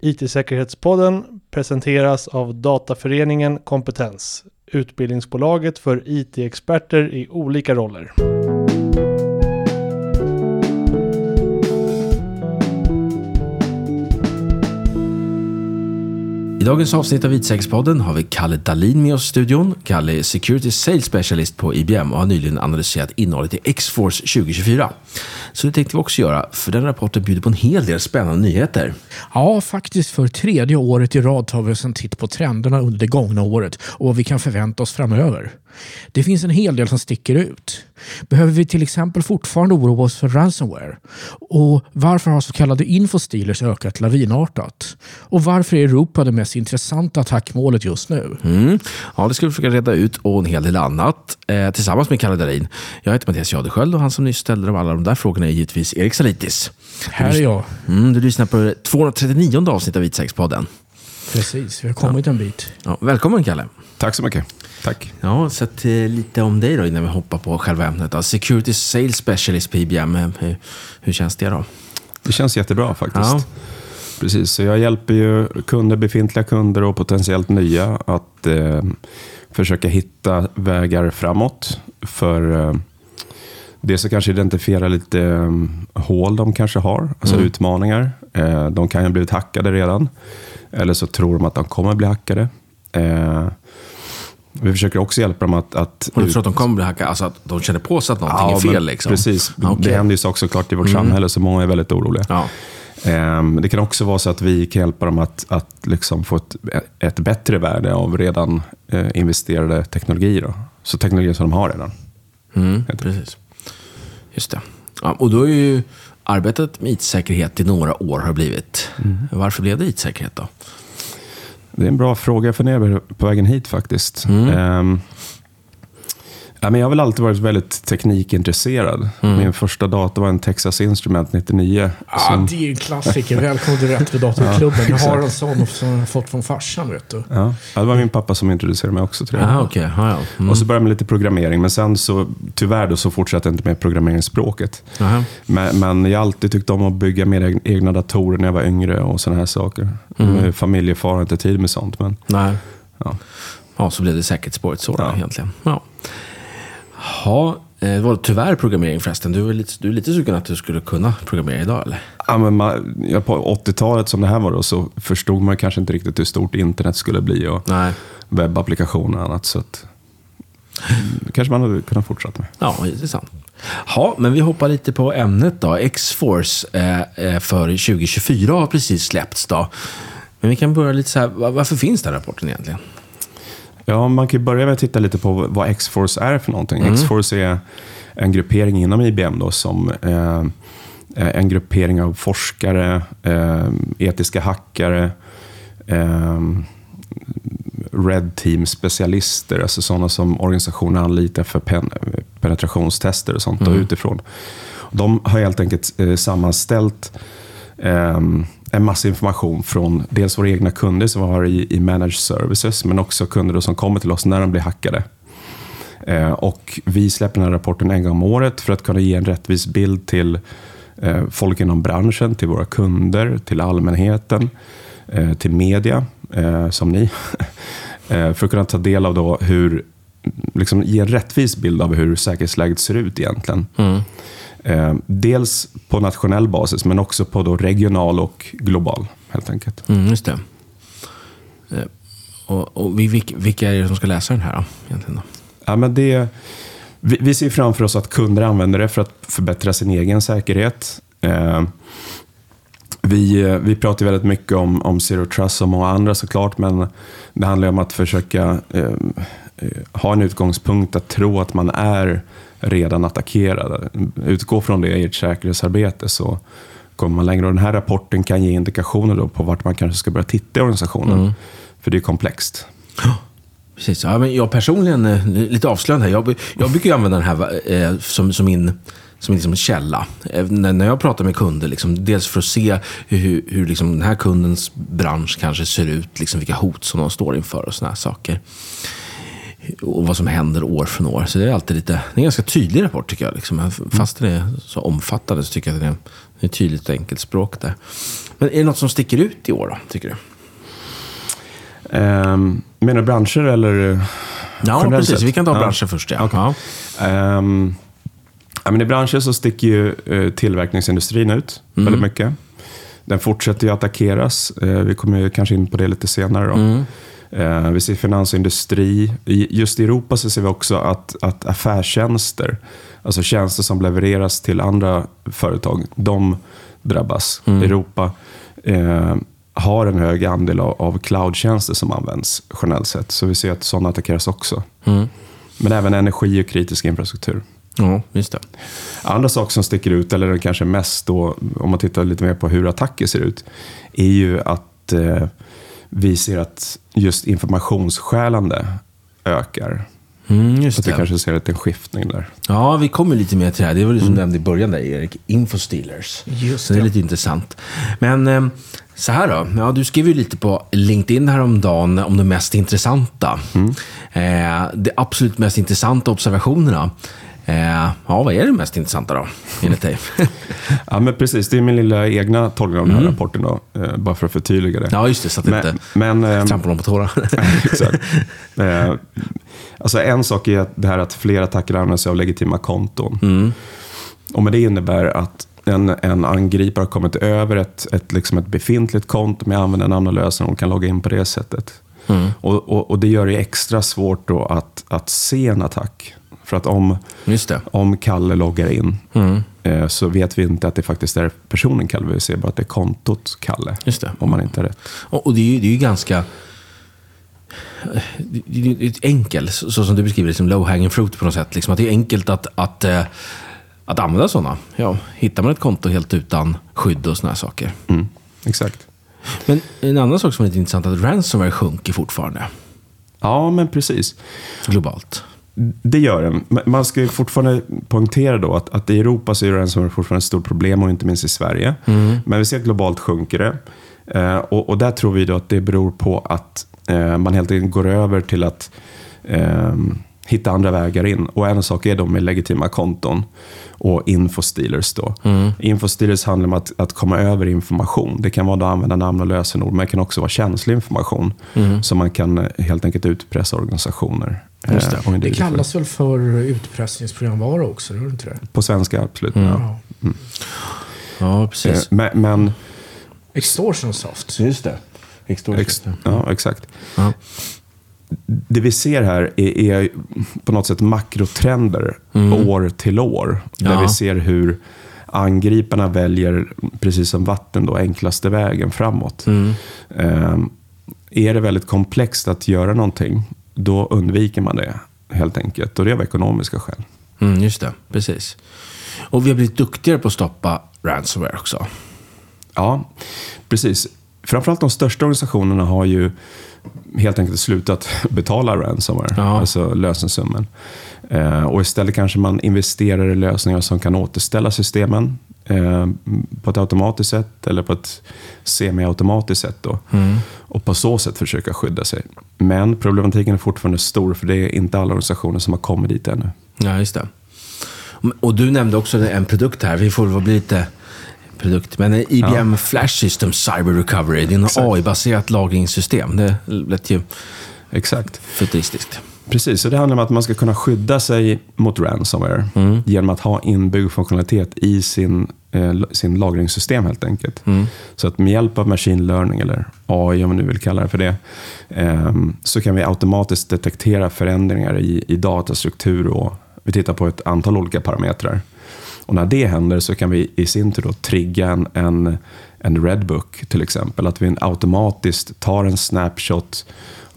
IT-säkerhetspodden presenteras av Dataföreningen Kompetens, utbildningsbolaget för IT-experter i olika roller. I dagens avsnitt av IT-säkerhetspodden har vi Kalle Dalin med oss i studion. Kalle är Security Sales Specialist på IBM och har nyligen analyserat innehållet i X-Force 2024. Så det tänkte vi också göra, för den rapporten bjuder på en hel del spännande nyheter. Ja, faktiskt för tredje året i rad tar vi oss en titt på trenderna under det gångna året och vad vi kan förvänta oss framöver. Det finns en hel del som sticker ut. Behöver vi till exempel fortfarande oroa oss för ransomware? Och varför har så kallade infostealers ökat lavinartat? Och varför är Europa det mest intressanta attackmålet just nu? Mm. Ja, det ska vi försöka reda ut och en hel del annat eh, tillsammans med Kalle Dahlin. Jag heter Mattias Jadesköld och han som nyss ställde alla de där frågorna är givetvis Erik Salitis. Här är jag. Mm, du lyssnar på det 239 avsnitt av Vitsäkerhetspodden. Precis, vi har kommit en bit. Ja, välkommen Kalle. Tack så mycket. Tack. Ja, så att, eh, lite om dig då innan vi hoppar på själva ämnet. Då. Security Sales Specialist på IBM. Eh, Hur, hur känns det då? Det känns jättebra faktiskt. Ja. Precis, så jag hjälper ju kunder, befintliga kunder och potentiellt nya att eh, försöka hitta vägar framåt. För eh, det så kanske identifiera lite eh, hål de kanske har, alltså Mm. utmaningar. Eh, de kan ju ha blivit hackade redan. Eller så tror de att de kommer bli hackade. Eh, vi försöker också hjälpa dem att... att Och du tror att de kommer bli hackade? Alltså att de känner på sig att någonting är men fel? Liksom. Precis. Ja, okej. Det händer ju saker såklart i vårt samhälle, så många är väldigt oroliga. Ja. Ehm, Det kan också vara så att vi kan hjälpa dem att, att liksom få ett, ett bättre värde av redan eh, investerade teknologier. Då. Så teknologier som de har redan. Mm, precis. Just det. Ja, och då är ju arbetet med IT-säkerhet i några år har blivit. Varför blev det IT-säkerhet då? Det är en bra fråga. Jag funderar på vägen hit faktiskt. Mm. Ehm, ja, men jag har väl alltid varit väldigt teknikintresserad. Mm. Min första dator var en Texas Instrument 99. Ja, som- det är ju en klassiker. Välkommen till Rätt vid datorklubben. jag har en sån som jag har fått från farsan. Vet du. ja, ja, det var min pappa som introducerade mig också till det. Jaha, okej. Ja, ja. Mm. Och så började jag med lite programmering, men sen så tyvärr då, så fortsatte jag inte med programmeringsspråket. Men, men jag har alltid tyckt om att bygga mina egna datorer när jag var yngre och sådana här saker. Mm. Familjefar har inte tid med sånt, men Nej. ja. Ja, så blev det säkerhetsspåret så då, Ja. egentligen. Ja. Ha, eh, det var tyvärr programmering förresten. Du är, lite, du är lite sugen att du skulle kunna programmera idag, eller? Ja, men man, ja, på 80-talet som det här var då, så förstod man kanske inte riktigt hur stort internet skulle bli och Nej. webbapplikationer och annat. Så att, det kanske man hade kunnat fortsätta med. Ja, det är sant. Ja, men vi hoppar lite på ämnet då. X-Force eh, eh, för 2024 har precis släppts då. Men vi kan börja lite så här, va- varför finns den rapporten egentligen? Ja, man kan börja med att titta lite på vad X-Force är för någonting. X-Force är en gruppering inom IBM då, som eh, en gruppering av forskare, eh, etiska hackare, eh, Red Team-specialister, alltså sådana som organisationen anlitar för pen penetrationstester och sånt då, utifrån. De har helt enkelt eh, sammanställt Ehm, en massa information från dels våra egna kunder som vi har i, i managed services, men också kunder som kommer till oss när de blir hackade. Ehm, och vi släpper den här rapporten en gång om året för att kunna ge en rättvis bild till eh, folk inom branschen, till våra kunder, till allmänheten, eh, till media, eh, som ni. Ehm, för att kunna ta del av då hur, liksom ge en rättvis bild av hur säkerhetsläget ser ut egentligen. Mm dels på nationell basis, men också på då regional och global, helt enkelt. Mm, just det. Eh, och, och vi, vilka, är det som ska läsa den här då, egentligen? Då? Ja, men det, vi, vi ser framför oss att kunder använder det för att förbättra sin egen säkerhet. Eh, vi, eh, vi pratar väldigt mycket om, om Zero Trust och många andra såklart, men det handlar om att försöka eh, eh, ha en utgångspunkt att tro att man är redan attackerad. Utgå från det i ert säkerhetsarbete så kommer man längre. Och den här rapporten kan ge indikationer då på vart man kanske ska börja titta i organisationen. För det är komplext. Precis. Ja, men jag personligen, eh, lite avslöjande här. Jag, jag brukar ju använda den här eh, som, som min som liksom en källa. Eh, När, jag pratar med kunder, liksom, dels för att se hur, hur liksom den här kundens bransch kanske ser ut, liksom vilka hot som de står inför och såna här saker. Och vad som händer år från år. Så det är alltid lite, det är en ganska tydlig rapport tycker jag. Liksom. Fast den är så omfattande så tycker jag att det är, det är tydligt och enkelt språk där. Men är det något som sticker ut i år då, tycker du? Um, menar du branscher eller? Ja, precis. sett? Vi kan ta Ja. branscher först. Ja. Okej. Ja. Ehm, ja, men I branschen så sticker ju eh, tillverkningsindustrin ut väldigt mycket. Den fortsätter ju attackeras. Eh, vi kommer kanske in på det lite senare. Då. Eh, vi ser finansindustri. I, just i Europa så ser vi också att, att affärstjänster, alltså tjänster som levereras till andra företag, de drabbas. Europa eh, har en hög andel av, av cloudtjänster som används generellt sett. Så vi ser att sådana attackeras också. Men även energi och kritisk infrastruktur. ja, just det. Andra saker som sticker ut, eller kanske mest då, om man tittar lite mer på hur attacker ser ut, är ju att eh, vi ser att just informationsstjälande ökar. Mm, just Så att vi det. kanske ser en skiftning där. Ja, vi kommer lite mer till det här. Det var det som du nämnde i början där, Erik. Infostealers. Just Så det är lite intressant. Men eh, så här då. Ja, du skrev ju lite på LinkedIn häromdagen om det mest intressanta. Eh, det absolut mest intressanta observationerna. Eh, ja, vad är det mest intressanta då, enligt dig? Ja, men precis. Det är min lilla egna tolkning av den här rapporten då, eh, bara för att förtydliga det. ja, just det. Så att det inte Men, men, ehm, trampar någon på tårna. Exakt. Eh, alltså en sak är att det här att fler attacker använder sig av legitima konton. Och med det innebär att en, en angripare har kommit över ett, ett, liksom ett befintligt konto med användarnamn och lösenord och kan logga in på det sättet. Och, och, och det gör det extra svårt då att, att se en attack. För att om, om Kalle loggar in eh, så vet vi inte att det faktiskt är personen Kalle. Vi ser bara att det är kontot Kalle. Just det. Om man inte har rätt. Och, och det, är ju, det är ju ganska... Det det är enkelt, så som du beskriver det, som low hanging fruit på något sätt. Liksom att det är enkelt att, att, eh, att använda sådana. Ja, hittar man ett konto helt utan skydd och sådana saker. Mm, exakt. Men en annan sak som är lite intressant är att ransomware sjunker fortfarande Ja, men precis. globalt. Det gör den. Man ska ju fortfarande poängtera då att, att i Europa så är ransomware fortfarande ett stort problem och inte minst i Sverige. Men vi ser att globalt sjunker det. Eh, och, och där tror vi då att det beror på att eh, man helt enkelt går över till att eh, hitta andra vägar in. Och en sak är då med legitima konton och infostealers. Då. Infostealers handlar om att, att komma över information. Det kan vara då använda namn och lösenord, men det kan också vara känslig information som man kan eh, helt enkelt utpressa organisationer. Just det. eh, och Det för. kallas väl för utpressningsprogramvara också? Gör det inte det? På svenska, absolut. Ja. Ja. Ja, Eh, precis. Men, men Extortion soft. Just det. ex, ja, exakt. Ja. Det vi ser här är, är på något sätt makrotrender år till år. Där Mm. Ja. vi ser hur angriparna väljer, precis som vatten, då, enklaste vägen framåt. Mm. Eh, är det väldigt komplext att göra någonting, då undviker man det helt enkelt. Och det är av ekonomiska skäl. Mm, just det, precis. Och vi har blivit duktigare på att stoppa ransomware också. Ja, precis. Framförallt de största organisationerna har ju helt enkelt slutat betala ransomware, Ja. alltså lösensummen. Eh, och istället kanske man investerar i lösningar som kan återställa systemen på ett automatiskt sätt eller på ett semiautomatiskt sätt. Då. Och på så sätt försöka skydda sig. Men problematiken är fortfarande stor, för det är inte alla organisationer som har kommit dit ännu. Ja, just det. Och du nämnde också en produkt här. Vi får väl bli lite produkt. Men IBM Flash System Cyber Recovery. Det är en AI-baserat lagringssystem. Det lät ju Exakt. futuristiskt. Precis, så det handlar om att man ska kunna skydda sig mot ransomware genom att ha inbyggd funktionalitet i sin, eh, sin lagringssystem helt enkelt. Så att med hjälp av machine learning, eller AI om man nu vill kalla det för det, eh, så kan vi automatiskt detektera förändringar i, i datastruktur och vi tittar på ett antal olika parametrar. Och när det händer så kan vi i sin tur då trigga en, en, en Redbook till exempel. Att vi automatiskt tar en snapshot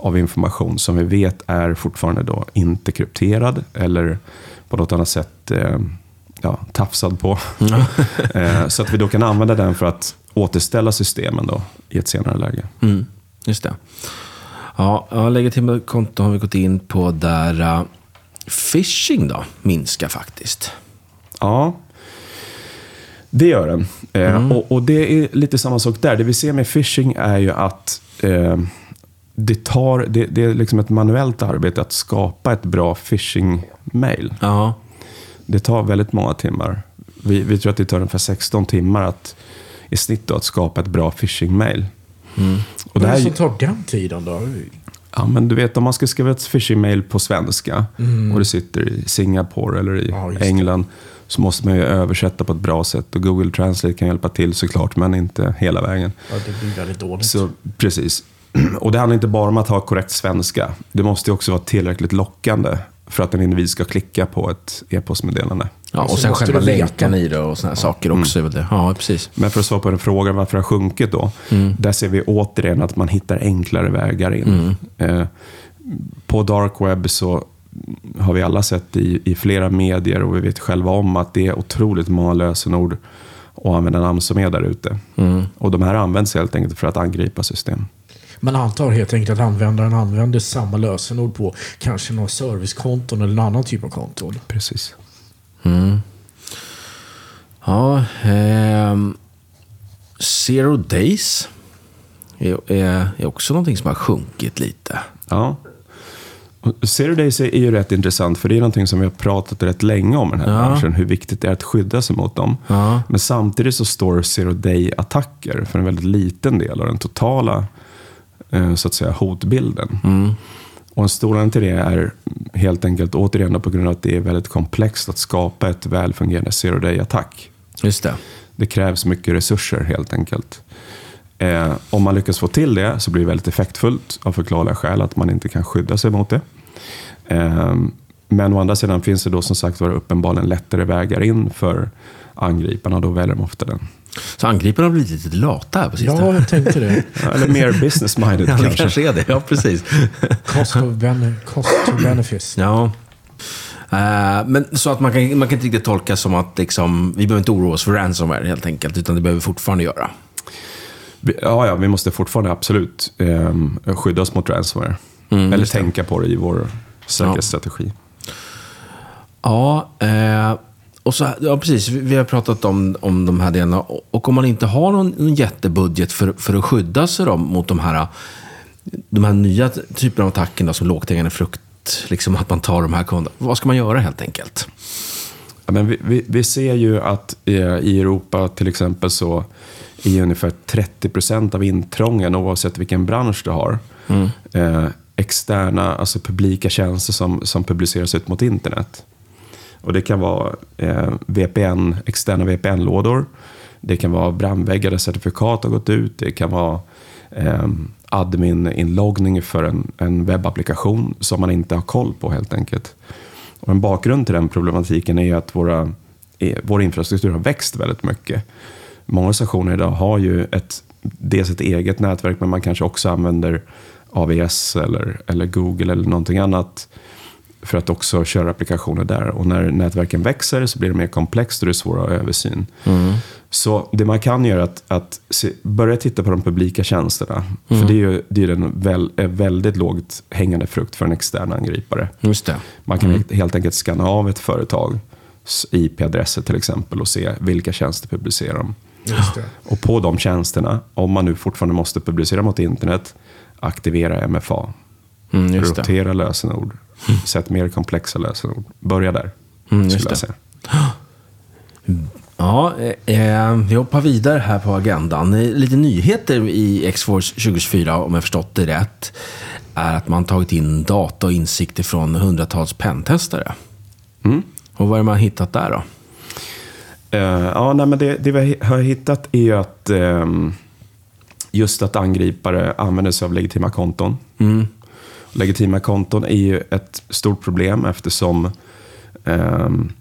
av information som vi vet är fortfarande då inte krypterad eller på något annat sätt eh, ja, tafsad på. eh, så att vi då kan använda den för att återställa systemen då i ett senare läge. Mm, just det. Ja, ja, legitima konton har vi gått in på där uh, phishing då minskar faktiskt. Ja, det gör den. Eh, och, och det är lite samma sak där. Det vi ser med phishing är ju att eh, det, tar, det, det är liksom ett manuellt arbete att skapa ett bra phishing-mail. Ja. Det tar väldigt många timmar. Vi, vi tror att det tar ungefär 16 timmar att, i snitt då, att skapa ett bra phishing-mail. Och Vad det är det här, som tar den tiden då? ja, men du vet, om man ska skriva ett phishing-mail på svenska och det sitter i Singapore eller i Ja. England så måste man ju översätta på ett bra sätt. Och Google Translate kan hjälpa till såklart, men inte hela vägen. Ja, det blir väldigt dåligt. Så, precis. Och det handlar inte bara om att ha korrekt svenska. Det måste ju också vara tillräckligt lockande för att en individ ska klicka på ett e-postmeddelande. ja. Och sen måste själva länken i det och här saker också. det. Ja, precis. Men för att svara på den frågan varför det har sjunkit då. Där ser vi återigen att man hittar enklare vägar in. Eh, på dark web så har vi alla sett i, i flera medier och vi vet själva om att det är otroligt många lösenord och användarnamn som är där ute. Och de här används helt enkelt för att angripa system. Man antar helt enkelt att användaren använder samma lösenord på kanske några servicekonton eller en annan typ av konton. Precis. Ja, ehm, Zero Days är, är, är också någonting som har sjunkit lite. Ja. Zero Days är ju rätt intressant, för det är någonting som vi har pratat rätt länge om i den här Ja. branschen, hur viktigt det är att skydda sig mot dem. Ja. Men samtidigt så står Zero Day-attacker för en väldigt liten del av den totala eh, så att säga, hotbilden. Och en stor anledning till det är helt enkelt återigen på grund av att det är väldigt komplext att skapa ett välfungerande Zero Day-attack. Just det. Det krävs mycket resurser helt enkelt. Eh, om man lyckas få till det så blir det väldigt effektfullt av förklarliga skäl att man inte kan skydda sig mot det. Eh, men å andra sidan finns det då som sagt var uppenbarligen lättare vägar in för angriparna och då väljer de ofta den. Så angriparna har blivit lite lata här på Ja, sistone. jag tänkte det. Ja, Eller mer business-minded Ja, det kanske. kanske är det. Ja, precis. Cost of, bene- cost to benefits. Ja. Eh, men så att man kan, man kan inte riktigt tolka som att liksom, vi behöver inte oroa oss för ransomware helt enkelt, utan det behöver vi fortfarande göra. Ja, ja, vi måste fortfarande absolut eh, skydda oss mot ransomware. Eller Mm, det. tänka på det i vår säkerhetsstrategi. Ja, eh, och så, ja, precis. Vi har pratat om, om de här delarna. Och- om man inte har någon, någon jättebudget för, för att skydda sig då mot de här, de här nya typerna av attacker då, som lågt hängande frukt, liksom att man tar de här kunderna. Vad ska man göra helt enkelt? Ja, men vi, vi, vi ser ju att eh, i Europa till exempel så är ungefär 30 procent av intrången, oavsett vilken bransch du har, eh, externa, alltså publika tjänster som, som publiceras ut mot internet. Och det kan vara eh, VPN, externa VPN-lådor. Det kan vara brandväggar där certifikat har gått ut. Det kan vara eh, admin-inloggning för en, en webbapplikation som man inte har koll på helt enkelt. Och en bakgrund till den problematiken är ju att våra, vår infrastruktur har växt väldigt mycket. Många organisationer idag har ju ett, dels ett eget nätverk, men man kanske också använder AVS eller, eller Google eller någonting annat för att också köra applikationer där. Och när nätverken växer så blir det mer komplext och det är svårare att översyn. Så det man kan göra är att, att se, börja titta på de publika tjänsterna. För det är ju det är en väl, är väldigt lågt hängande frukt för en extern angripare. Just det. Man kan helt- helt enkelt scanna av ett företags IP-adresser till exempel och se vilka tjänster publicerar de. Just det. Och på de tjänsterna, om man nu fortfarande måste publicera mot internet, aktivera MFA. Mm, just det. Rotera lösenord. Sätt mer komplexa lösenord. Börja där. Mm, skulle jag säga. Ja, eh, eh, vi hoppar vidare här på agendan. Eh, Lite nyheter i X-Force 2024, om jag förstått det rätt, är att man tagit in data och insikter från hundratals pentestare. Mm. Och vad är det man hittat där då? Eh, ja, nej, men det, det vi har hittat är att ehm, just att angripare använder sig av legitima konton. Legitima konton är ju ett stort problem eftersom ehm,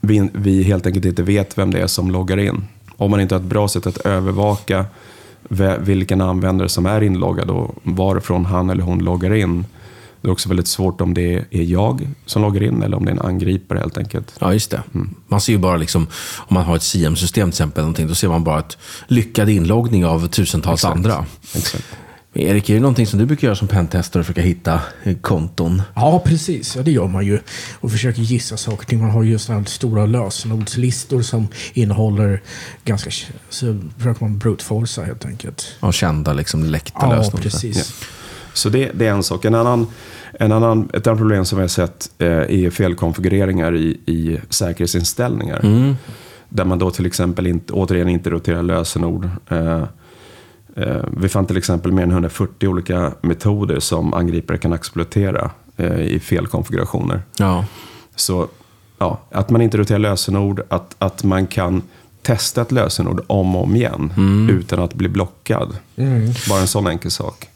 vi, vi helt enkelt inte vet vem det är som loggar in. Om man inte har ett bra sätt att övervaka ve- vilken användare som är inloggad och varifrån han eller hon loggar in. Det är också väldigt svårt om det är jag som loggar in eller om det är en angripare helt enkelt. Ja, just det. Man ser ju bara, liksom, om man har ett CM-system till exempel, någonting, då ser man bara ett lyckad inloggning av tusentals andra. Exakt. Men Erik, är det någonting som du brukar göra som pentester och försöka hitta eh, konton? Ja, precis. Ja, det gör man ju. Och försöker gissa saker och ting. Man har ju sådana här stora lösenordslistor som innehåller ganska... Så försöker man brute-forca helt enkelt. Ja, kända liksom läckta Ja, lösenord. precis. Så det, det är en sak. En annan, en annan, ett annat problem som vi har sett eh, är felkonfigureringar i, i säkerhetsinställningar. Mm. Där man då till exempel inte, återigen inte roterar lösenord. Eh, vi fann till exempel mer än 140 olika metoder som angripare kan exploatera eh, i felkonfigurationer. Ja. Så ja, att man inte roterar lösenord, att, att man kan testa ett lösenord om och om igen utan att bli blockad. Bara en sån enkel sak.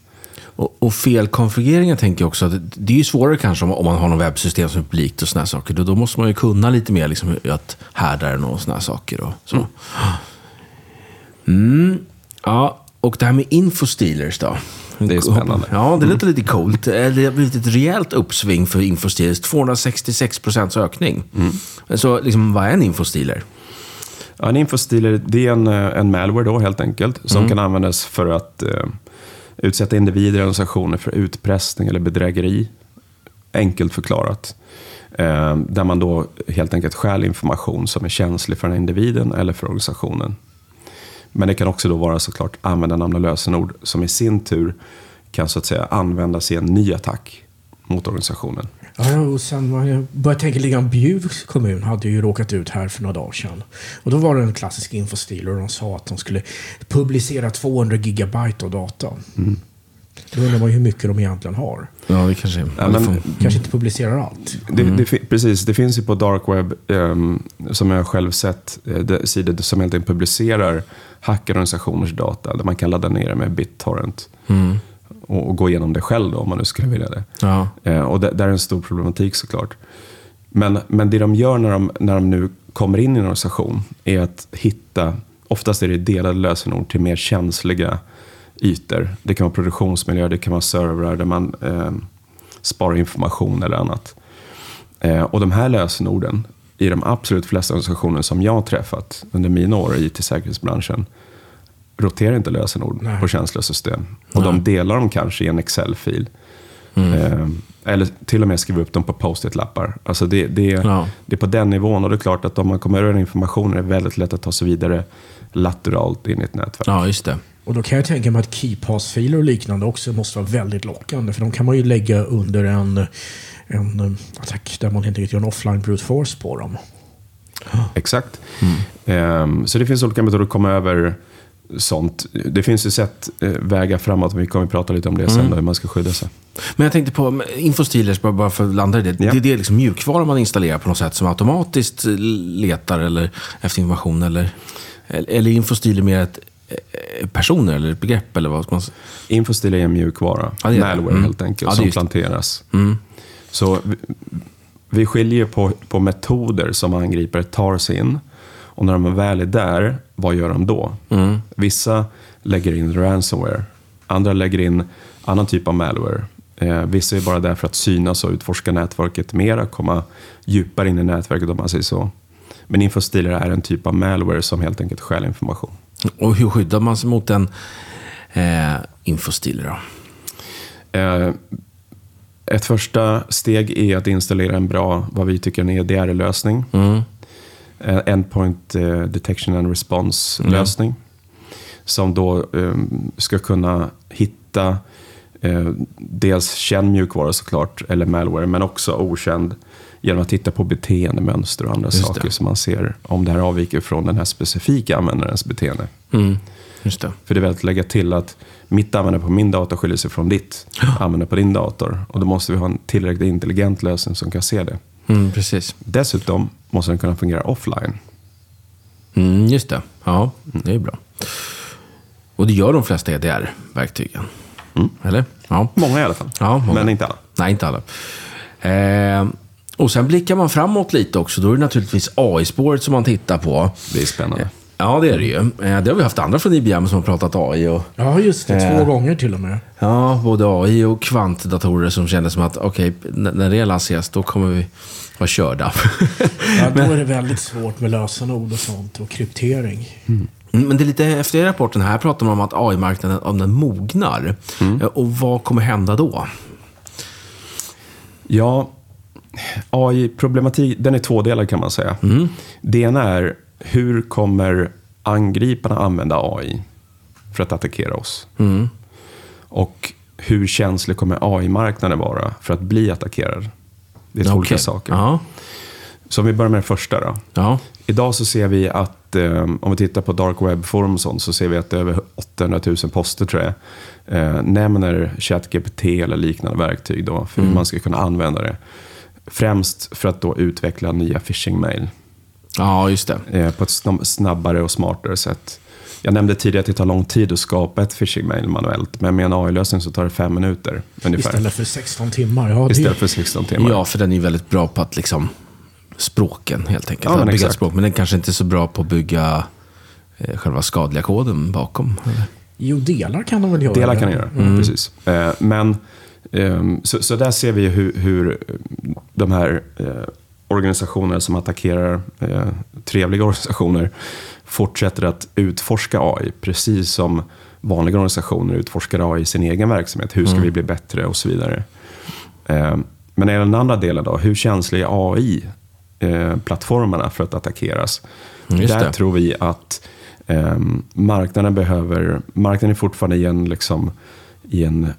Och, och felkonfigureringar tänker jag också att det är ju svårare kanske om, om man har något webbsystem som är publikt och sådana saker. Då, då måste man ju kunna lite mer liksom, att härda den och sådana saker. Och så. Mm. Ja, och det här med infostealers då? Det är spännande. Ja, det låter lite coolt. Eh, Det har blivit ett rejält uppsving för infostealers. 266 procents ökning. Så liksom, vad är en infostealer? Ja, en infostealer det är en, eh, en malware då helt enkelt. Som kan användas för att eh, utsätta individer och organisationer för utpressning eller bedrägeri. Enkelt förklarat. Eh, där man då helt enkelt stjäl information som är känslig för den individen eller för organisationen. Men det kan också då vara såklart användarnamn och lösenord som i sin tur kan så att säga användas i en ny attack mot organisationen. Ja, och sen var jag tänka lite grann. Bjuvs kommun hade ju råkat ut här för några dagar sedan. Och då var det en klassisk infostil och de sa att de skulle publicera 200 gigabyte av data. Då undrar man ju hur mycket de egentligen har. Ja, det kanske är. Ja, men- Kanske inte publicerar allt. Det, det, fi- precis, det finns ju på dark web, ehm, som jag själv sett, eh, det- sidor som helt enkelt publicerar hackorganisationers data. Där man kan ladda ner det med BitTorrent. Och, och gå igenom det själv då, om man nu skulle vilja det. Ja. Eh, och det, där är en stor problematik såklart. Men, men det de gör när de, när de nu kommer in i en organisation är att hitta, oftast är det delade lösenord till mer känsliga ytor. Det kan vara produktionsmiljö, det kan vara servrar där man eh, sparar information eller annat. Eh, och de här lösenorden, i de absolut flesta organisationer som jag har träffat under mina år i IT-säkerhetsbranschen, roterar inte lösenord Nej. på känsliga system. Och de delar dem kanske i en Excel-fil. Eh, eller till och med skriver upp dem på post-it-lappar. Alltså det, det, Ja. det är på den nivån. Och det är klart att om man kommer över den informationen är det väldigt lätt att ta sig vidare lateralt in i ett nätverk. ja, just det. Och då kan jag tänka mig att keypass-filer och liknande också måste vara väldigt lockande. För de kan man ju lägga under en, en eh, attack där man helt enkelt gör en offline brute force på dem. Exakt. Ehm, så det finns olika metoder att komma över sånt. Det finns ju sätt, eh, vägar framåt, vi kommer att prata lite om det sen, då, hur man ska skydda sig. Men jag tänkte på Infostealers, bara- för att landa i det. Ja. Det är det liksom mjukvara man installerar på något sätt som automatiskt letar eller, efter information? Eller, eller är Infostealer mer ett eh, personer eller begrepp? Eller vad man? Infostil är en mjukvara, Ja, är malware Mm. helt enkelt, Ja, som planteras. Så vi, vi skiljer på, på metoder som angripare tar sig in. Och när de väl är där, vad gör de då? Mm. Vissa lägger in ransomware. Andra lägger in annan typ av malware. Eh, vissa är bara där för att synas och utforska nätverket mera, komma djupare in i nätverket om man säger så. Men infostealer är en typ av malware som helt enkelt stjäl information. Och hur skyddar man sig mot en eh, Infostealer då? Eh, ett första steg är att installera en bra, vad vi tycker är en EDR-lösning. Mm. Eh, Endpoint eh, Detection and Response-lösning. Som då eh, ska kunna hitta eh, dels känd mjukvara såklart, eller malware, men också okänd genom att titta på beteendemönster och andra Just saker det. som man ser om det här avviker från den här specifika användarens beteende. Mm. Just det. För det är väl att lägga till att mitt användande på min dator skiljer sig från ditt användande på din dator. Och då måste vi ha en tillräckligt intelligent lösning som kan se det. Mm, precis. Dessutom måste den kunna fungera offline. Mm, just det. Ja, det är bra. Och det gör de flesta EDR-verktygen. Eller? Ja. Många i alla fall. Ja, många. Men inte alla. Nej, inte alla. Eh, och sen blickar man framåt lite också. Då är det naturligtvis AI-spåret som man tittar på. Det är spännande. Ja, det är det ju. Eh, det har vi haft andra från IBM som har pratat AI. Och, Ja, just det. Två Eh. gånger till och med. ja, både AI och kvantdatorer som kändes som att okej, n- när det lanseras då kommer vi vara körda. Ja, då är det väldigt svårt med lösenord och sånt och kryptering. Mm, Men det är lite efter i rapporten här pratar man om att AI-marknaden om den mognar. Eh, Och vad kommer hända då? Ja, AI-problematik, den är tvådelad kan man säga. Det ena är, hur kommer angriparna använda AI för att attackera oss? Och hur känslig kommer AI-marknaden vara för att bli attackerad? Det är två olika Okej. saker. Ja. Så om vi börjar med det första då. Ja. Idag så ser vi att, eh, om vi tittar på dark web-forum och sånt, så ser vi att över 800 000 poster tror jag, eh, nämner ChatGPT eller liknande verktyg då, för hur man ska kunna använda det. Främst för att då utveckla nya phishing-mail ja, just det. eh, på ett sna- snabbare och smartare sätt. Jag nämnde tidigare att det tar lång tid att skapa ett phishing-mail manuellt, men med en AI-lösning så tar det fem minuter ungefär. Istället för 16 timmar. Ja, det, Istället för 16 timmar. Ja, för den är ju väldigt bra på att liksom språken helt enkelt. Ja, att men bygga exakt. språk, men den kanske inte är så bra på att bygga eh, själva skadliga koden bakom. Eller? Jo, delar kan de väl göra. Delar kan den göra, precis. Eh, men, så, så där ser vi hur, hur de här eh, organisationerna som attackerar eh, trevliga organisationer fortsätter att utforska AI, precis som vanliga organisationer utforskar AI i sin egen verksamhet. Hur ska vi bli bättre och så vidare. Eh, men i den andra delen då, hur känslig är AI-plattformarna för att attackeras? Mm, just Där det. tror vi att eh, marknaden behöver, marknaden är fortfarande i en, liksom, i en, mm, eh,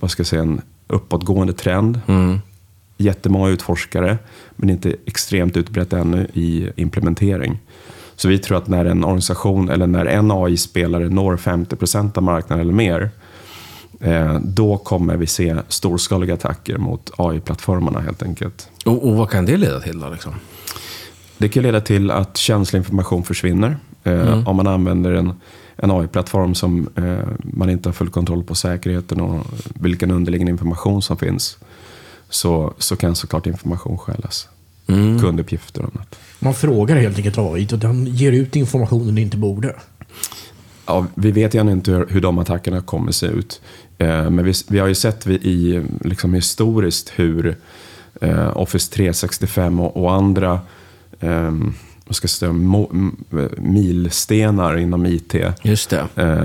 vad ska jag säga, en uppåtgående trend. Mm. Jättemånga utforskare, men inte extremt utbrett ännu i implementering. Så vi tror att när en organisation eller när en AI-spelare når 50% av marknaden eller mer, eh, då kommer vi se storskaliga attacker mot AI-plattformarna helt enkelt. Och, och vad kan det leda till då? Liksom? Det kan leda till att känslig information försvinner. Eh, Om man använder en, en AI-plattform som eh, man inte har full kontroll på säkerheten och vilken underliggande information som finns. Så, så kan såklart information stjälas. Kunduppgifter och annat. Man frågar helt enkelt AI och den ger ut informationen den inte borde. Ja, vi vet ännu inte hur, hur de attackerna kommer se ut. Eh, men vi, vi har ju sett vi, i, liksom historiskt hur eh, Office 365 och, och andra eh, vad ska jag säga, milstenar inom IT Just det. eh,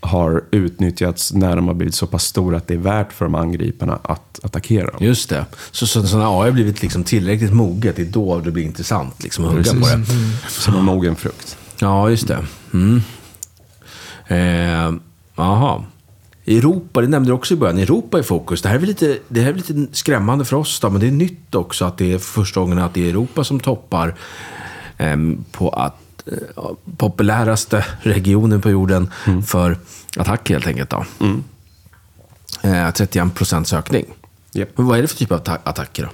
har utnyttjats när de har blivit så pass stora att det är värt för de angriparna att attackera dem. Just det. Så, så, så när AI har blivit liksom tillräckligt moget, det är då det blir intressant liksom, att hugga på det. Som en mogen frukt. Ja, just det. Mm. Eh, aha. Europa, det nämnde du också i början. Europa är fokus. Det här är väl lite, det här är lite skrämmande för oss då, men det är nytt också att det är första gången att det är Europa som toppar på att eh, populäraste regionen på jorden för attack helt enkelt. Då. Eh, 31 procents ökning. Men vad är det för typ av atta- attacker då?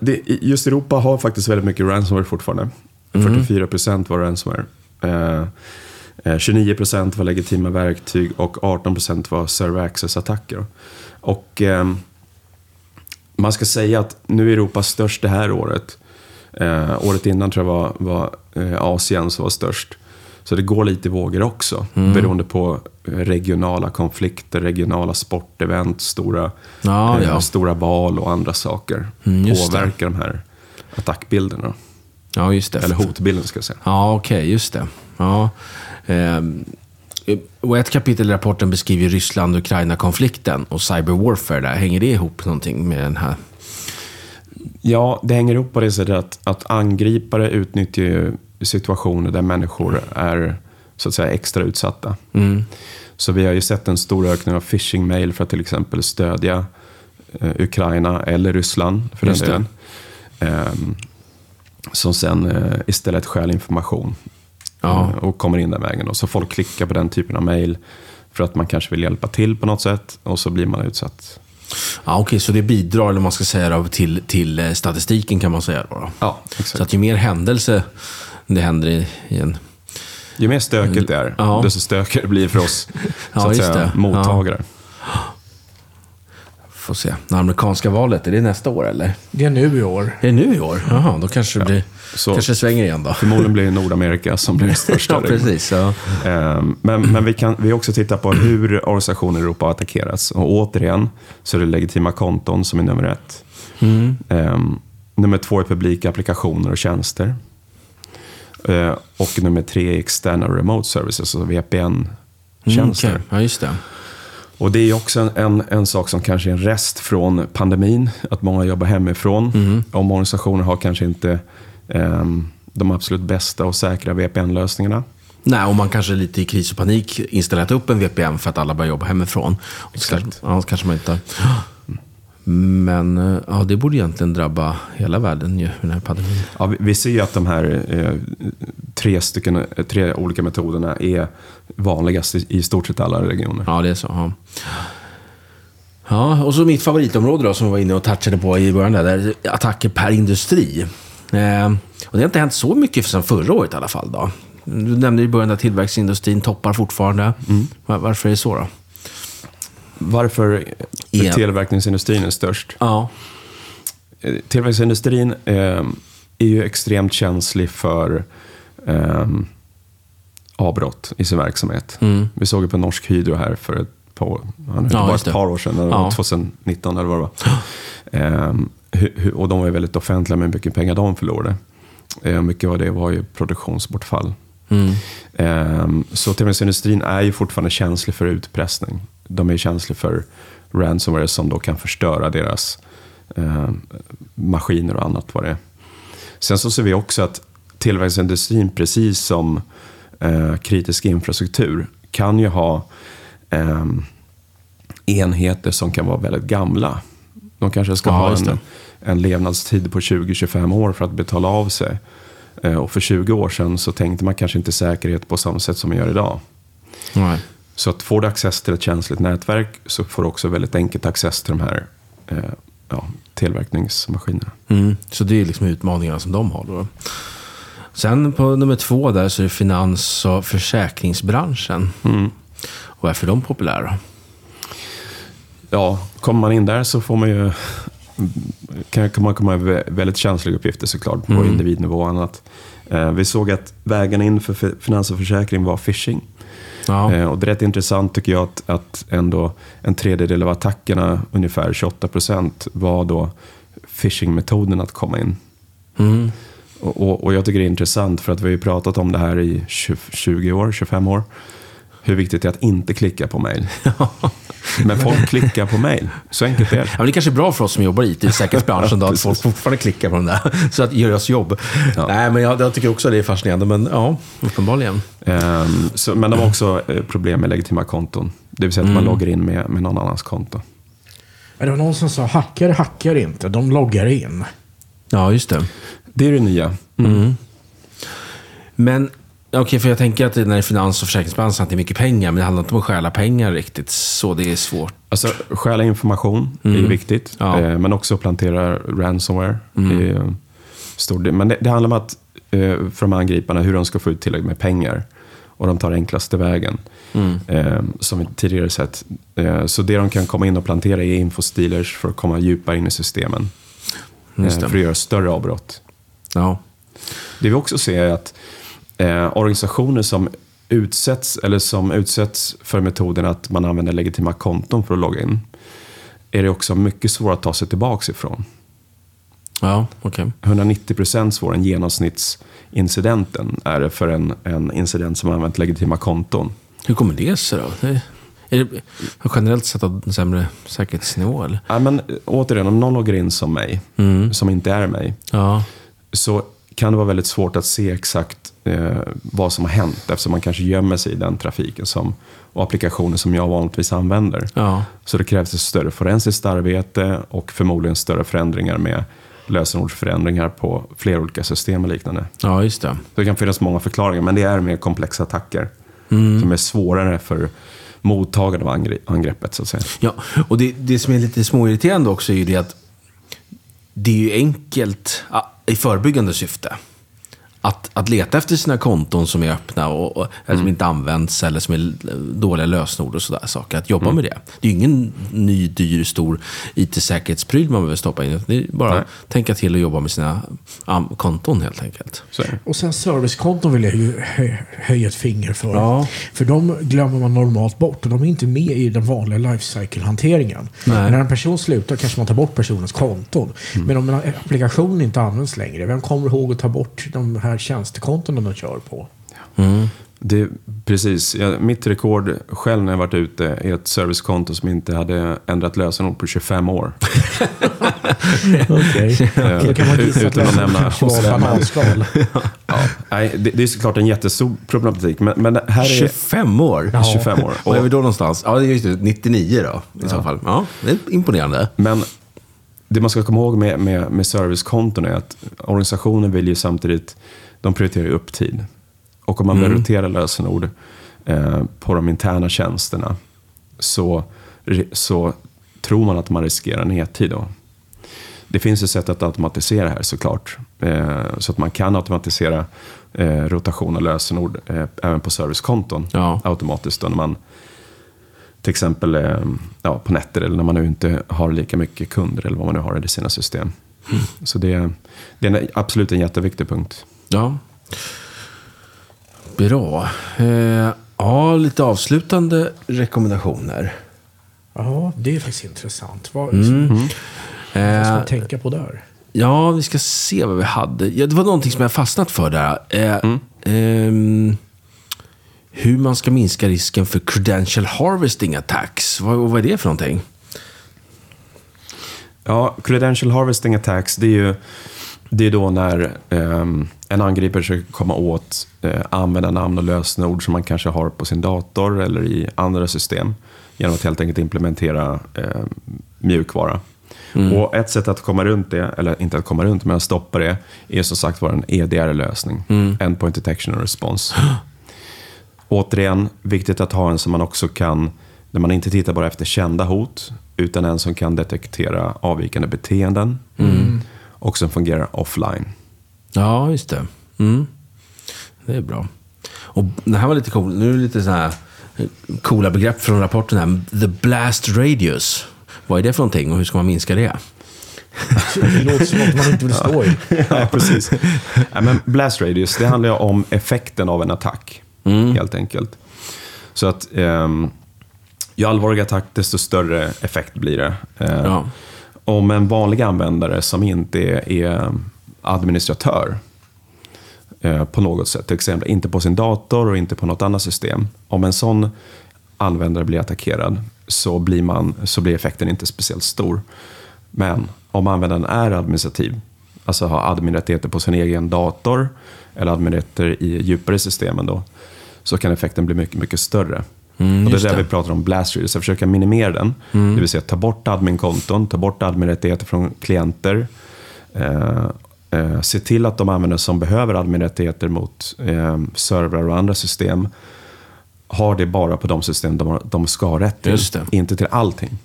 Det, just Europa har faktiskt väldigt mycket ransomware fortfarande. 44% var ransomware. Eh, eh, 29% var legitima verktyg och 18% var server access-attacker. Och eh, man ska säga att nu är Europa störst det här året. Eh, året innan tror jag var, var eh, Asien som var störst. Så det går lite i vågor också. Beroende på regionala konflikter, regionala sportevent, stora, Ja, eh, ja. stora val och andra saker. Mm, just det. påverkar de här attackbilderna. Ja, just det. Eller hotbilden ska jag säga. Ja, okej, just det. Ja. Ehm, och ett kapitel i rapporten beskriver Ryssland-Ukraina-konflikten och cyber warfare där. Hänger det ihop någonting med den här? Ja, det hänger ihop på det sättet att, att angripare utnyttjar ju situationer där människor är så att säga extra utsatta. Mm. Så vi har ju sett en stor ökning av phishing-mail för att till exempel stödja eh, Ukraina eller Ryssland för den Just det. delen. Ehm, som sen eh, istället stjäl information Ja. eh, och kommer in den vägen. Och så folk klickar på den typen av mail för att man kanske vill hjälpa till på något sätt och så blir man utsatt. Ja, okej, så det bidrar, eller man ska säga, till, till eh, statistiken kan man säga. Då. Ja, Så exakt. att ju mer händelse det händer i, i en... Ju mer stökigt det är, Ja. desto stökigare blir det för oss Ja, så att just säga, det. mottagare. Får se. Det amerikanska valet, är det nästa år eller? Det är nu i år. Är det nu i år? Jaha, då kanske det blir... Så- kanske svänger igen då. Förmodligen blir det Nordamerika som blir den största. Ja, precis. Ja. Ehm, Men, men vi kan vi också titta på hur organisationer i Europa har attackerats. Och återigen så är det legitima konton som är nummer ett. Mm. Ehm, nummer två är publika applikationer och tjänster. Eh, och nummer tre är externa remote services, alltså VPN-tjänster. Mm, okej. Ja, just det. Och det är också en, en, en sak som kanske är en rest från pandemin, att många jobbar hemifrån. Mm. Om organisationer har kanske inte ehm, de absolut bästa och säkra VPN-lösningarna. Nej, och man kanske lite i kris och panik installerat upp en VPN för att alla börjar jobba hemifrån. Exakt. ja, kanske man inte... Men eh, ja, det borde egentligen drabba hela världen ju, den här pandemin. Ja, vi, vi ser ju att de här eh, tre, stycken, eh, tre olika metoderna är vanligast i, i stort sett alla regioner. Ja, det är så. Ja. ja, och så mitt favoritområde då, som vi var inne och touchade på i början, där, där är attacker per industri. Eh, och det har inte hänt så mycket sedan förra året i alla fall. Då. Du nämnde i början att tillverkningsindustrin toppar fortfarande. Var, varför är det så då? Varför Ja. tillverkningsindustrin är störst? Ja, Eh, Tillverkningsindustrin eh, är ju extremt känslig för eh, avbrott i sin verksamhet. Mm. Vi såg ju på Norsk Hydro här för ett par, ja, bara ett par år sedan, Ja. 2019 eller vad det var. Hu- och de var ju väldigt offentliga med hur mycket pengar de förlorade. Eh, mycket av det var ju produktionsbortfall. mm. Ehm, Så tillverkningsindustrin är ju fortfarande känslig för utpressning. De är känsliga för ransomware som då kan förstöra deras ehm, maskiner och annat vad det är. Sen så ser vi också att tillverkningsindustrin, precis som eh, kritisk infrastruktur, kan ju ha ehm, enheter som kan vara väldigt gamla. De kanske ska Ja, ha en, en levnadstid på 20-25 år för att betala av sig. Eh, Och för 20 år sedan så tänkte man kanske inte säkerhet på samma sätt som man gör idag. Nej. Så att får du access till ett känsligt nätverk så får du också väldigt enkelt access till de här eh, ja, tillverkningsmaskinerna. Mm. Så det är liksom utmaningarna som de har då. Sen på nummer två där så är det finans och försäkringsbranschen. Mm. Och varför är de populära? Ja, kommer man in där så får man ju kan kan man komma över väldigt känsliga uppgifter såklart på Mm. individnivå och annat. Eh, Vi såg att vägen in för fi- finans och försäkring var phishing. Ja, Eh, Och det är rätt intressant tycker jag att, att ändå en tredjedel av attackerna, ungefär 28 procent, var då phishing-metoden att komma in. mm. Och, och, jag tycker det är intressant för att vi har ju pratat om det här i 20, 20 år, 25 år. Hur viktigt det är att inte klicka på mail. Men folk klickar på mail. Så enkelt är det. Ja, men det kanske är bra för oss som jobbar i IT-säkerhetsbranschen då, att folk fortfarande klickar på den där. Så att göra oss jobb. Ja. Nej, men jag, jag tycker också det är fascinerande. Men ja, uppenbarligen. Ehm, så, men de har också eh, problem med legitima konton. Det vill säga att man Mm. loggar in med, med någon annans konto. Det var någon som sa hackare hackar inte, de loggar in. Ja, just det. Det är det nya. Mm. Men, okej, för jag tänker att när det är finans och försäkringsbranschen att det är mycket pengar, men det handlar inte om att stjäla pengar riktigt. Så det är svårt. Alltså, stjäla information är ju viktigt. Ja. Eh, men också plantera ransomware. är en stor del. Men det, det handlar om att, eh, för de här angriparna hur de ska få ut tillräckligt med pengar. Och de tar enklaste vägen. Eh, som vi tidigare sett. Eh, så det de kan komma in och plantera är infostealers för att komma djupare in i systemen. Eh, för att göra större avbrott. Ja. Det vi också ser är att eh, organisationer som utsätts, eller som utsätts för metoden att man använder legitima konton för att logga in, är det också mycket svårare att ta sig tillbaka ifrån. Ja, okej. 190% svårare än genomsnittsincidenten är det för en, en incident som använt legitima konton. Hur kommer det sig då? Det, är det generellt sett en sämre säkerhetsnivå, eller? Ja, men, eh, återigen, om någon loggar in som mig, som inte är mig, Ja. så kan det vara väldigt svårt att se exakt eh, vad som har hänt eftersom man kanske gömmer sig i den trafiken som, och applikationer som jag vanligtvis använder. Ja. Så det krävs ett större forensiskt arbete och förmodligen större förändringar med lösenordsförändringar på flera olika system och liknande. Ja, just det. Så det kan finnas många förklaringar, men det är mer komplexa attacker Mm. som är svårare för mottagaren av angre- angreppet. Så att säga. Ja, och det, det som är lite småirriterande också är ju det att det är ju enkelt i förebyggande syfte. Att, att leta efter sina konton som är öppna och, och eller som inte används eller som är dåliga lösenord och sådär saker. Att jobba med det. Det är ju ingen ny, dyr, stor IT-säkerhetspryl man behöver stoppa in. Det är bara Nej. att tänka till och jobba med sina um, konton helt enkelt. Och sen servicekonton vill jag ju hö- höja ett finger för. Ja. För de glömmer man normalt bort och de är inte med i den vanliga lifecycle-hanteringen. När en person slutar kanske man tar bort personens konton. Men om en applikation inte används längre, vem kommer ihåg att ta bort de här här tjänstekontona de kör på. Mm. Det, precis. Ja, mitt rekord själv när jag varit ute är ett servicekonto som inte hade ändrat lösenord på 25 år. Okej. Eh, Då kan man gissa utan att nämna bananskal. Ja, nej, det, det är såklart en jättestor problematik, men, men här är 25 år? Ja. 25 år. Var är vi Och, då någonstans? Ja, det är just det. 99 då, i så fall. Ja, det är imponerande. men det man ska komma ihåg med, med, med servicekonton är att organisationen vill ju samtidigt, de prioriterar upp tid. Och om man Mm. börjar rotera lösenord eh, på de interna tjänsterna så, så tror man att man riskerar nedtid då. Det finns ett sätt att automatisera här såklart. Eh, så att man kan automatisera eh, rotation av lösenord eh, även på servicekonton Ja. automatiskt. Då, när man till exempel eh, ja, på nätter eller när man nu inte har lika mycket kunder eller vad man nu har i sina system. Så det, det är en, absolut en jätteviktig punkt. Ja. Bra. Eh, ja, lite avslutande rekommendationer. Ja, det är faktiskt intressant. Vad, Mm. vad ska Eh, man tänka på där? Ja, vi ska se vad vi hade. Ja, det var någonting som jag fastnat för där. Eh, ehm, hur man ska minska risken för credential harvesting attacks. Vad, vad är det för någonting? Ja, credential harvesting attacks, det är ju det är då när ehm, en angripare försöker komma åt eh, användarnamn och lösenord som man kanske har på sin dator eller i andra system. Genom att helt enkelt implementera eh, mjukvara. Och ett sätt att komma runt det, eller inte att komma runt, men att stoppa det, är som sagt var en EDR-lösning. Endpoint Detection and Response. Återigen, viktigt att ha en som man också kan, där man inte tittar bara efter kända hot, utan en som kan detektera avvikande beteenden och som fungerar offline. Ja, just det. Mm. Det är bra. Och det här var lite cool. Nu är det lite så här eh, coola begrepp från rapporten här. The blast radius. Vad är det för någonting och hur ska man minska det? Det låter som något man inte vill stå i. ja, precis. ja, men blast radius, det handlar ju om effekten av en attack, helt enkelt. Så att ehm, ju allvarligare attack, desto större effekt blir det. Eh, Ja. Om en vanlig användare som inte är, är administratör eh, på något sätt, till exempel inte på sin dator och inte på något annat system. Om en sån användare blir attackerad så blir, man, så blir effekten inte speciellt stor. Men om användaren är administrativ, alltså har admin-rättigheter på sin egen dator eller admin-rättigheter i djupare systemen då, så kan effekten bli mycket, mycket större. Mm, och det är det. vi pratar om blast radius, att försöka minimera den. Det vill säga ta bort admin-konton, ta bort admin-rättigheter från klienter. Eh, eh, se till att de användare som behöver admin-rättigheter mot eh, servrar och andra system har det bara på de system de, har- de ska ha rätt till. Inte till allting.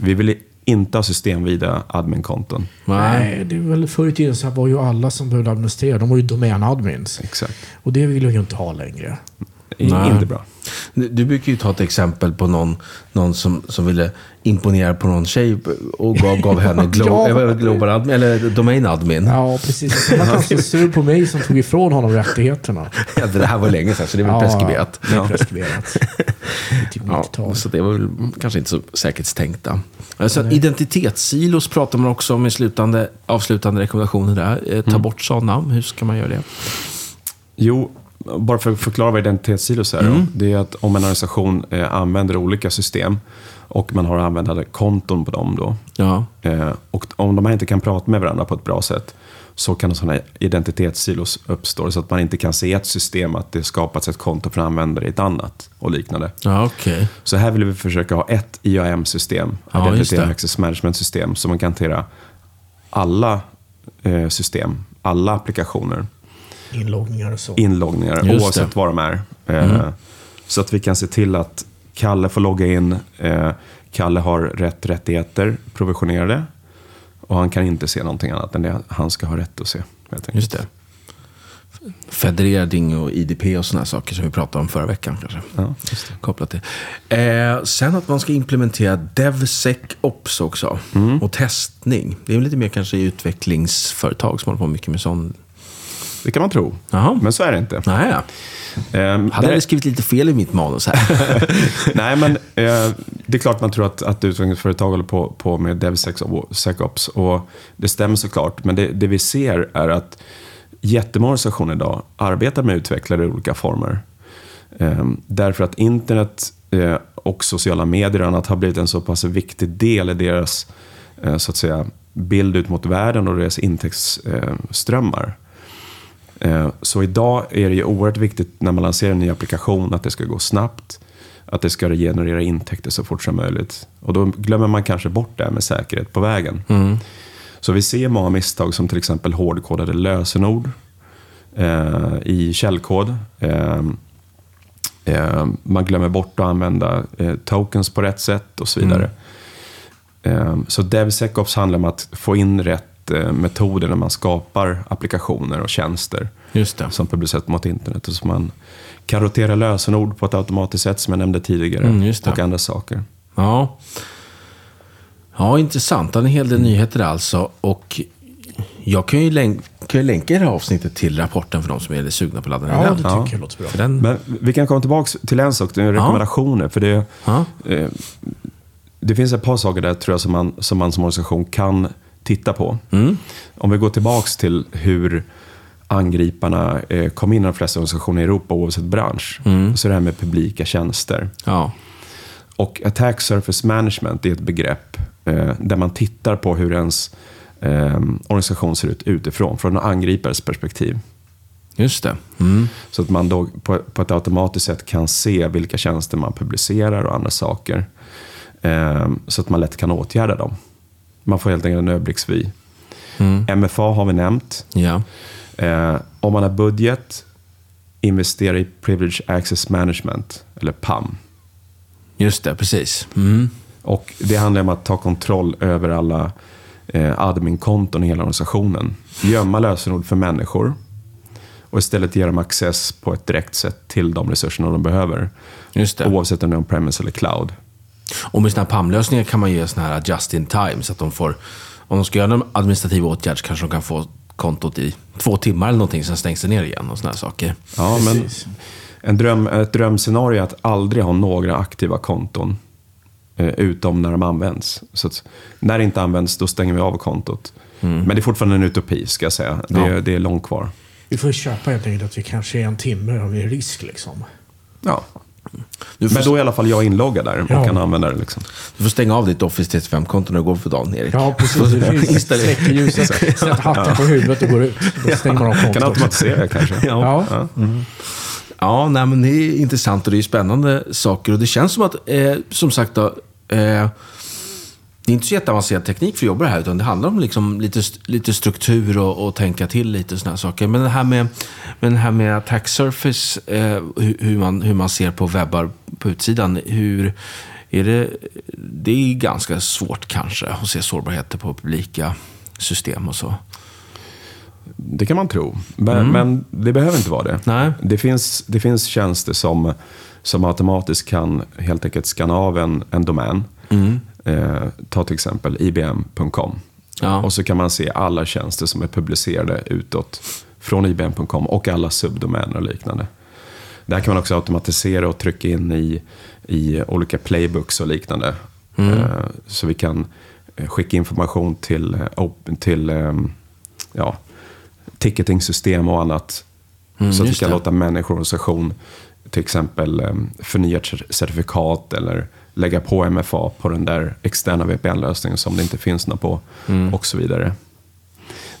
Vi vill inte ha systemvida admin-konton. Nej, det är väl förr i tiden så var ju alla som behövde administrera, de var ju domänadmins. Exakt. Och det vill jag ju inte ha längre. I, Nej. inte bra. Du brukar ju ta ett exempel på någon, någon som, som ville imponera på någon tjej och gav, gav henne glo, Ja. global admin, eller domain admin. Ja, precis. Så man kan så sur på mig som tog ifrån honom rättigheterna. Ja, det här var länge sedan, så det är väl preskriberat. Ja, det är preskriberat. Typ Ja, 90-tal. så det var väl kanske inte så säkerhetstänkta. Alltså, identitetssilos pratar man också om i slutande, avslutande rekommendationer där. Eh, Ta bort sådana. Hur ska man göra det? Jo, bara för att förklara vad identitetssilos är. Då, det är att om en organisation eh, använder olika system och man har användare konton på dem då. Ja, Eh, och om de här inte kan prata med varandra på ett bra sätt så kan sådana identitetssilos uppstå. Så att man inte kan se ett system att det skapats ett konto för användare i ett annat och liknande. ja okej. Så här vill vi försöka ha ett IAM-system, Ja, Identity Access Management-system, som man kan hantera alla eh, system, alla applikationer, Inloggningar och så. inloggningar, Just oavsett det. vad de är. Eh, Så att vi kan se till att Kalle får logga in, eh, Kalle har rätt rättigheter provisionerade och han kan inte se någonting annat än det han ska ha rätt att se. Just det. Federering och IDP och sådana saker som vi pratade om förra veckan kanske. Ja, just det. Kopplat till. Eh, sen att man ska implementera DevSecOps också. Mm. Och testning. Det är lite mer kanske i utvecklingsföretag som håller på mycket med sån. Det kan man tro, Jaha. men så är det inte. Nej. Ehm, Hade där- jag skrivit lite fel i mitt manus här? Nej, men eh, det är klart man tror att, att utvecklingsföretag håller på, på med DevSecOps och det stämmer såklart. Men det, det vi ser är att jättemånga organisationer idag arbetar med utvecklare i olika former. Eh, därför att internet eh, och sociala medier och annat har blivit en så pass viktig del i deras eh, så att säga, bild ut mot världen och deras intäktsströmmar. Eh, så idag är det ju oerhört viktigt när man lanserar en ny applikation att det ska gå snabbt, att det ska generera intäkter så fort som möjligt. Och då glömmer man kanske bort det här med säkerhet på vägen. Så vi ser många misstag som till exempel hårdkodade lösenord eh, i källkod. Eh, eh, man glömmer bort att använda eh, tokens på rätt sätt och så vidare. Eh, så DevSecOps handlar om att få in rätt metoder när man skapar applikationer och tjänster Just det. som publiceras mot internet. Och så man kan rotera lösenord på ett automatiskt sätt som jag nämnde tidigare. Mm, just det. och andra saker. Ja. Ja, intressant. Det är en hel del nyheter alltså. Och jag kan ju, länk, kan ju länka det här avsnittet till rapporten för de som är lite sugna på att ladda ner Ja, det den. tycker Ja. jag låter bra. För den Men vi kan komma tillbaka till en sak, det är rekommendationer. För det, ja. eh, det finns ett par saker där tror jag som man som, man som organisation kan titta på. Mm. Om vi går tillbaka till hur angriparna eh, kom in i de flesta organisationer i Europa oavsett bransch. Mm. Så är det här med publika tjänster. ja. Och attack surface management är ett begrepp eh, där man tittar på hur ens eh, organisation ser ut utifrån, från en angripares perspektiv. Just det. Mm. Så att man då på, på ett automatiskt sätt kan se vilka tjänster man publicerar och andra saker. Eh, så att man lätt kan åtgärda dem. Man får helt enkelt en överblicksvy. Mm. MFA har vi nämnt. Ja. Eh, om man har budget, investera i Privilege Access Management, eller PAM. Just det, precis. Mm. Och det handlar om att ta kontroll över alla eh, adminkonton i hela organisationen. Gömma lösenord för människor och istället ge dem access på ett direkt sätt till de resurserna de behöver. Just det. Oavsett om det är on-premise eller cloud. Och med sådana här PAM-lösningar kan man ge sådana här just in time. Så att de får, om de ska göra en administrativ åtgärd så kanske de kan få kontot i två timmar eller någonting, sen stängs det ner igen och sådana här saker. Ja, men Precis. en dröm, ett drömscenario är att aldrig ha några aktiva konton. Eh, utom när de används. Så att när det inte används, då stänger vi av kontot. Men det är fortfarande en utopi, ska jag säga. Det, Ja. det är långt kvar. Vi får köpa helt enkelt att vi kanske är en timme av en risk liksom. Ja. Du får, Men då är i alla fall jag inloggad där och Ja. kan använda det. Liksom. du får stänga av ditt Office 365-konto när du går för dagen, Erik. Ja, precis. Installera- släcker ljuset, sätter hatten på huvudet och går ut. Då stänger man av Kan kontot. automatisera det kanske. Ja. Ja, nej, men det är intressant och det är spännande saker. Och det känns som att, eh, som sagt, då, eh, det är inte så jätteavancerad teknik för att jobba det här, utan det handlar om liksom lite, lite struktur och, och tänka till lite och sådana saker. Men det här med, men det här med attack surface, eh, hur, man, hur man ser på webbar på utsidan, hur är det, det är ganska svårt kanske att se sårbarheter på publika system och så. Det kan man tro. Men, men det behöver inte vara det. Nej. Det finns, det finns tjänster som, som automatiskt kan helt enkelt skanna av en, en domän. Eh, ta till exempel ibm.com. Ja. Och så kan man se alla tjänster som är publicerade utåt från ibm.com och alla subdomäner och liknande. Där kan man också automatisera och trycka in i, i olika playbooks och liknande. Eh, så vi kan eh, skicka information till, eh, till ehm, ja, ticketing-system och annat. Mm, så att vi kan det. låta människor och organisation till exempel um, förnya certifikat eller lägga på MFA på den där externa VPN-lösningen som det inte finns något på Mm. och så vidare.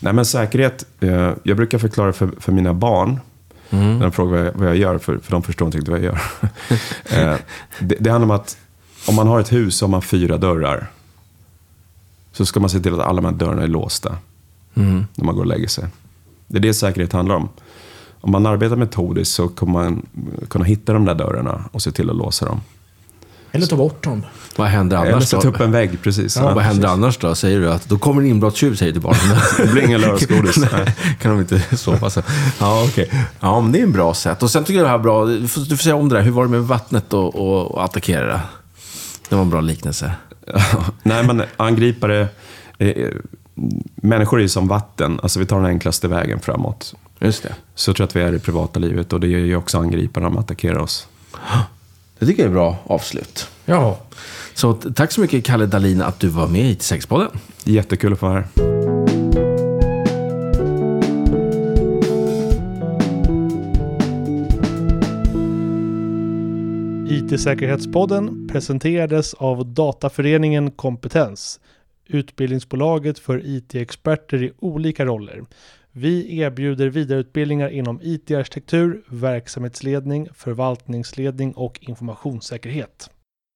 Nej men säkerhet, eh, jag brukar förklara för, för mina barn Mm. när de frågar vad jag, vad jag gör, för, för de förstår inte riktigt vad jag gör. eh, det, det handlar om att om man har ett hus så har man fyra dörrar. Så ska man se till att alla de här dörrarna är låsta Mm. när man går och lägger sig. Det är det säkerhet handlar om. Om man arbetar metodiskt så kommer man kunna hitta de där dörrarna och se till att låsa dem. Eller ta bort dem. Vad händer Eller annars sätta då? upp en vägg, precis. Ja, vad händer annars då? Säger du att då kommer en inbrottstjuv, säger du barnen. Det blir ingen lördagsgodis. Kan de inte sova så? Ja, okej. Ja, men det är en bra sätt. Och sen tycker jag det här är bra. Du får, du får säga om det där. Hur var det med vattnet och, och, och attackera det? Det var en bra liknelse. Nej, men angripare... Eh, människor är ju som vatten. Alltså vi tar den enklaste vägen framåt. Just det. Så tror jag att vi är i det privata livet och det gör ju också angriparna om de attackerar oss. Det tycker jag är ett bra avslut. Ja. Så tack så mycket Kalle Dalin att du var med i IT6-podden. Jättekul att få vara här. IT-säkerhetspodden presenterades av Dataföreningen Kompetens, utbildningsbolaget för IT-experter i olika roller. Vi erbjuder vidareutbildningar inom IT-arkitektur, verksamhetsledning, förvaltningsledning och informationssäkerhet.